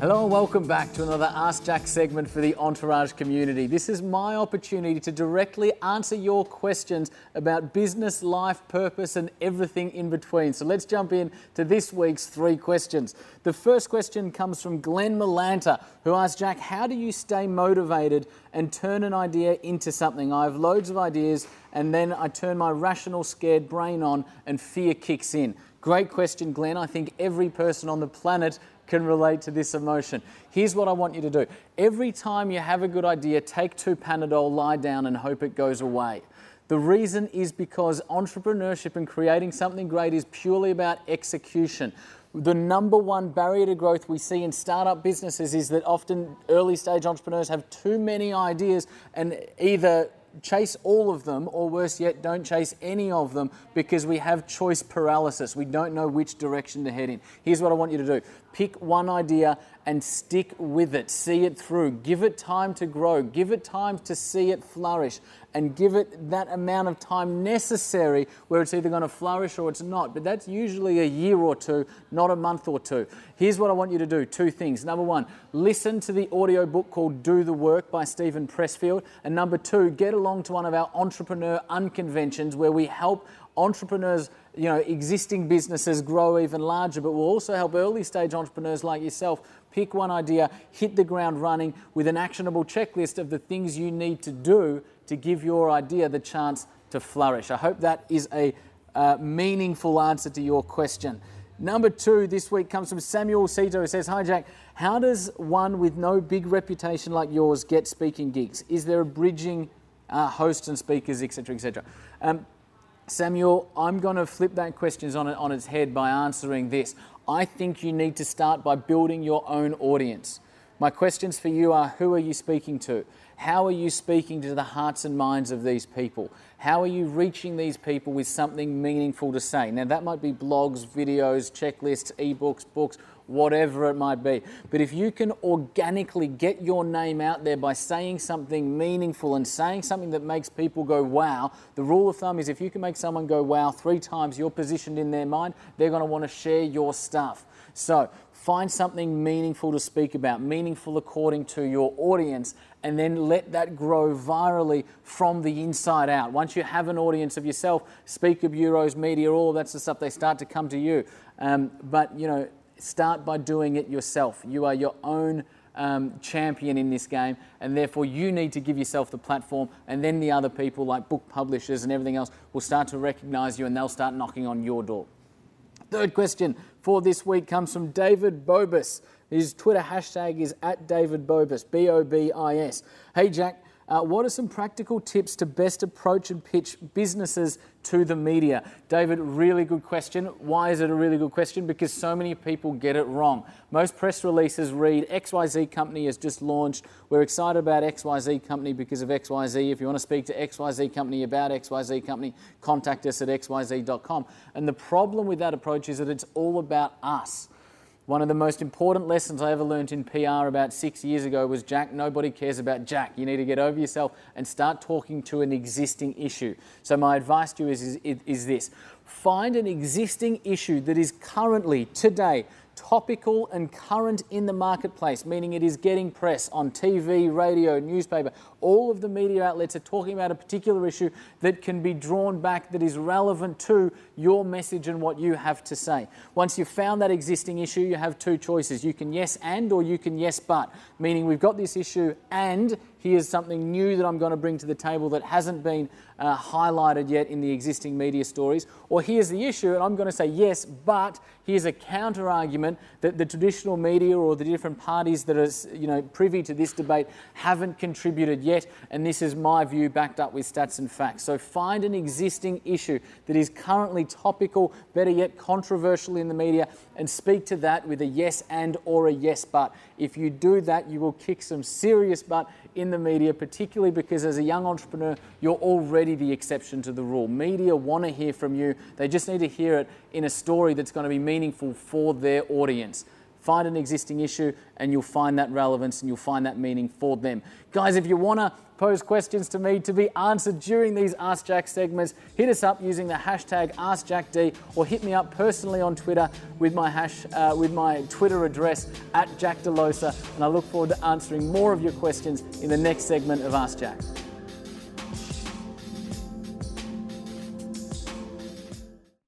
Hello and welcome back to another Ask Jack segment for the Entourage community. This is my opportunity to directly answer your questions about business, life, purpose, and everything in between. So let's jump in to this week's three questions. The first question comes from Glenn Malanta, who asks Jack, How do you stay motivated and turn an idea into something? I have loads of ideas, and then I turn my rational, scared brain on, and fear kicks in. Great question, Glenn. I think every person on the planet can relate to this emotion. Here's what I want you to do every time you have a good idea, take two Panadol, lie down, and hope it goes away. The reason is because entrepreneurship and creating something great is purely about execution. The number one barrier to growth we see in startup businesses is that often early stage entrepreneurs have too many ideas and either chase all of them, or worse yet, don't chase any of them because we have choice paralysis. We don't know which direction to head in. Here's what I want you to do pick one idea and stick with it. See it through. Give it time to grow. Give it time to see it flourish. And give it that amount of time necessary where it's either going to flourish or it's not. But that's usually a year or two, not a month or two. Here's what I want you to do two things. Number one, listen to the audio book called Do the Work by Steven Pressfield. And number two, get along to one of our entrepreneur unconventions where we help entrepreneurs, you know, existing businesses grow even larger, but we'll also help early stage entrepreneurs like yourself pick one idea, hit the ground running with an actionable checklist of the things you need to do to give your idea the chance to flourish. I hope that is a uh, meaningful answer to your question. Number two this week comes from Samuel Cito, who says, Hi Jack, how does one with no big reputation like yours get speaking gigs? Is there a bridging uh, hosts and speakers, etc., etc.? Um, Samuel, I'm going to flip that question on, on its head by answering this. I think you need to start by building your own audience. My questions for you are who are you speaking to? How are you speaking to the hearts and minds of these people? How are you reaching these people with something meaningful to say? Now, that might be blogs, videos, checklists, ebooks, books, whatever it might be. But if you can organically get your name out there by saying something meaningful and saying something that makes people go wow, the rule of thumb is if you can make someone go wow three times, you're positioned in their mind, they're going to want to share your stuff. So find something meaningful to speak about, meaningful according to your audience, and then let that grow virally from the inside out. Once you have an audience of yourself, speaker bureaus, media, all the stuff, they start to come to you. Um, but, you know, Start by doing it yourself. You are your own um, champion in this game, and therefore you need to give yourself the platform, and then the other people, like book publishers and everything else, will start to recognize you and they'll start knocking on your door. Third question for this week comes from David Bobis. His Twitter hashtag is at David Bobis, B O B I S. Hey, Jack. Uh, what are some practical tips to best approach and pitch businesses to the media? David, really good question. Why is it a really good question? Because so many people get it wrong. Most press releases read XYZ company has just launched. We're excited about XYZ company because of XYZ. If you want to speak to XYZ company about XYZ company, contact us at xyz.com. And the problem with that approach is that it's all about us. One of the most important lessons I ever learned in PR about six years ago was Jack, nobody cares about Jack. You need to get over yourself and start talking to an existing issue. So, my advice to you is, is, is this find an existing issue that is currently, today, topical and current in the marketplace, meaning it is getting press on TV, radio, newspaper. All of the media outlets are talking about a particular issue that can be drawn back, that is relevant to your message and what you have to say. Once you've found that existing issue, you have two choices. You can yes and or you can yes but, meaning we've got this issue and here's something new that I'm going to bring to the table that hasn't been uh, highlighted yet in the existing media stories. Or here's the issue, and I'm going to say yes, but here's a counter argument that the traditional media or the different parties that are you know, privy to this debate haven't contributed yet, and this is my view backed up with stats and facts. So find an existing issue that is currently topical, better yet controversial in the media, and speak to that with a yes and or a yes but. If you do that, you will kick some serious butt the media, particularly because as a young entrepreneur, you're already the exception to the rule. Media want to hear from you, they just need to hear it in a story that's going to be meaningful for their audience. Find an existing issue, and you'll find that relevance and you'll find that meaning for them. Guys, if you want to pose questions to me to be answered during these Ask Jack segments, hit us up using the hashtag AskJackD or hit me up personally on Twitter with my hash uh, with my Twitter address at Jack Delosa, and I look forward to answering more of your questions in the next segment of Ask Jack.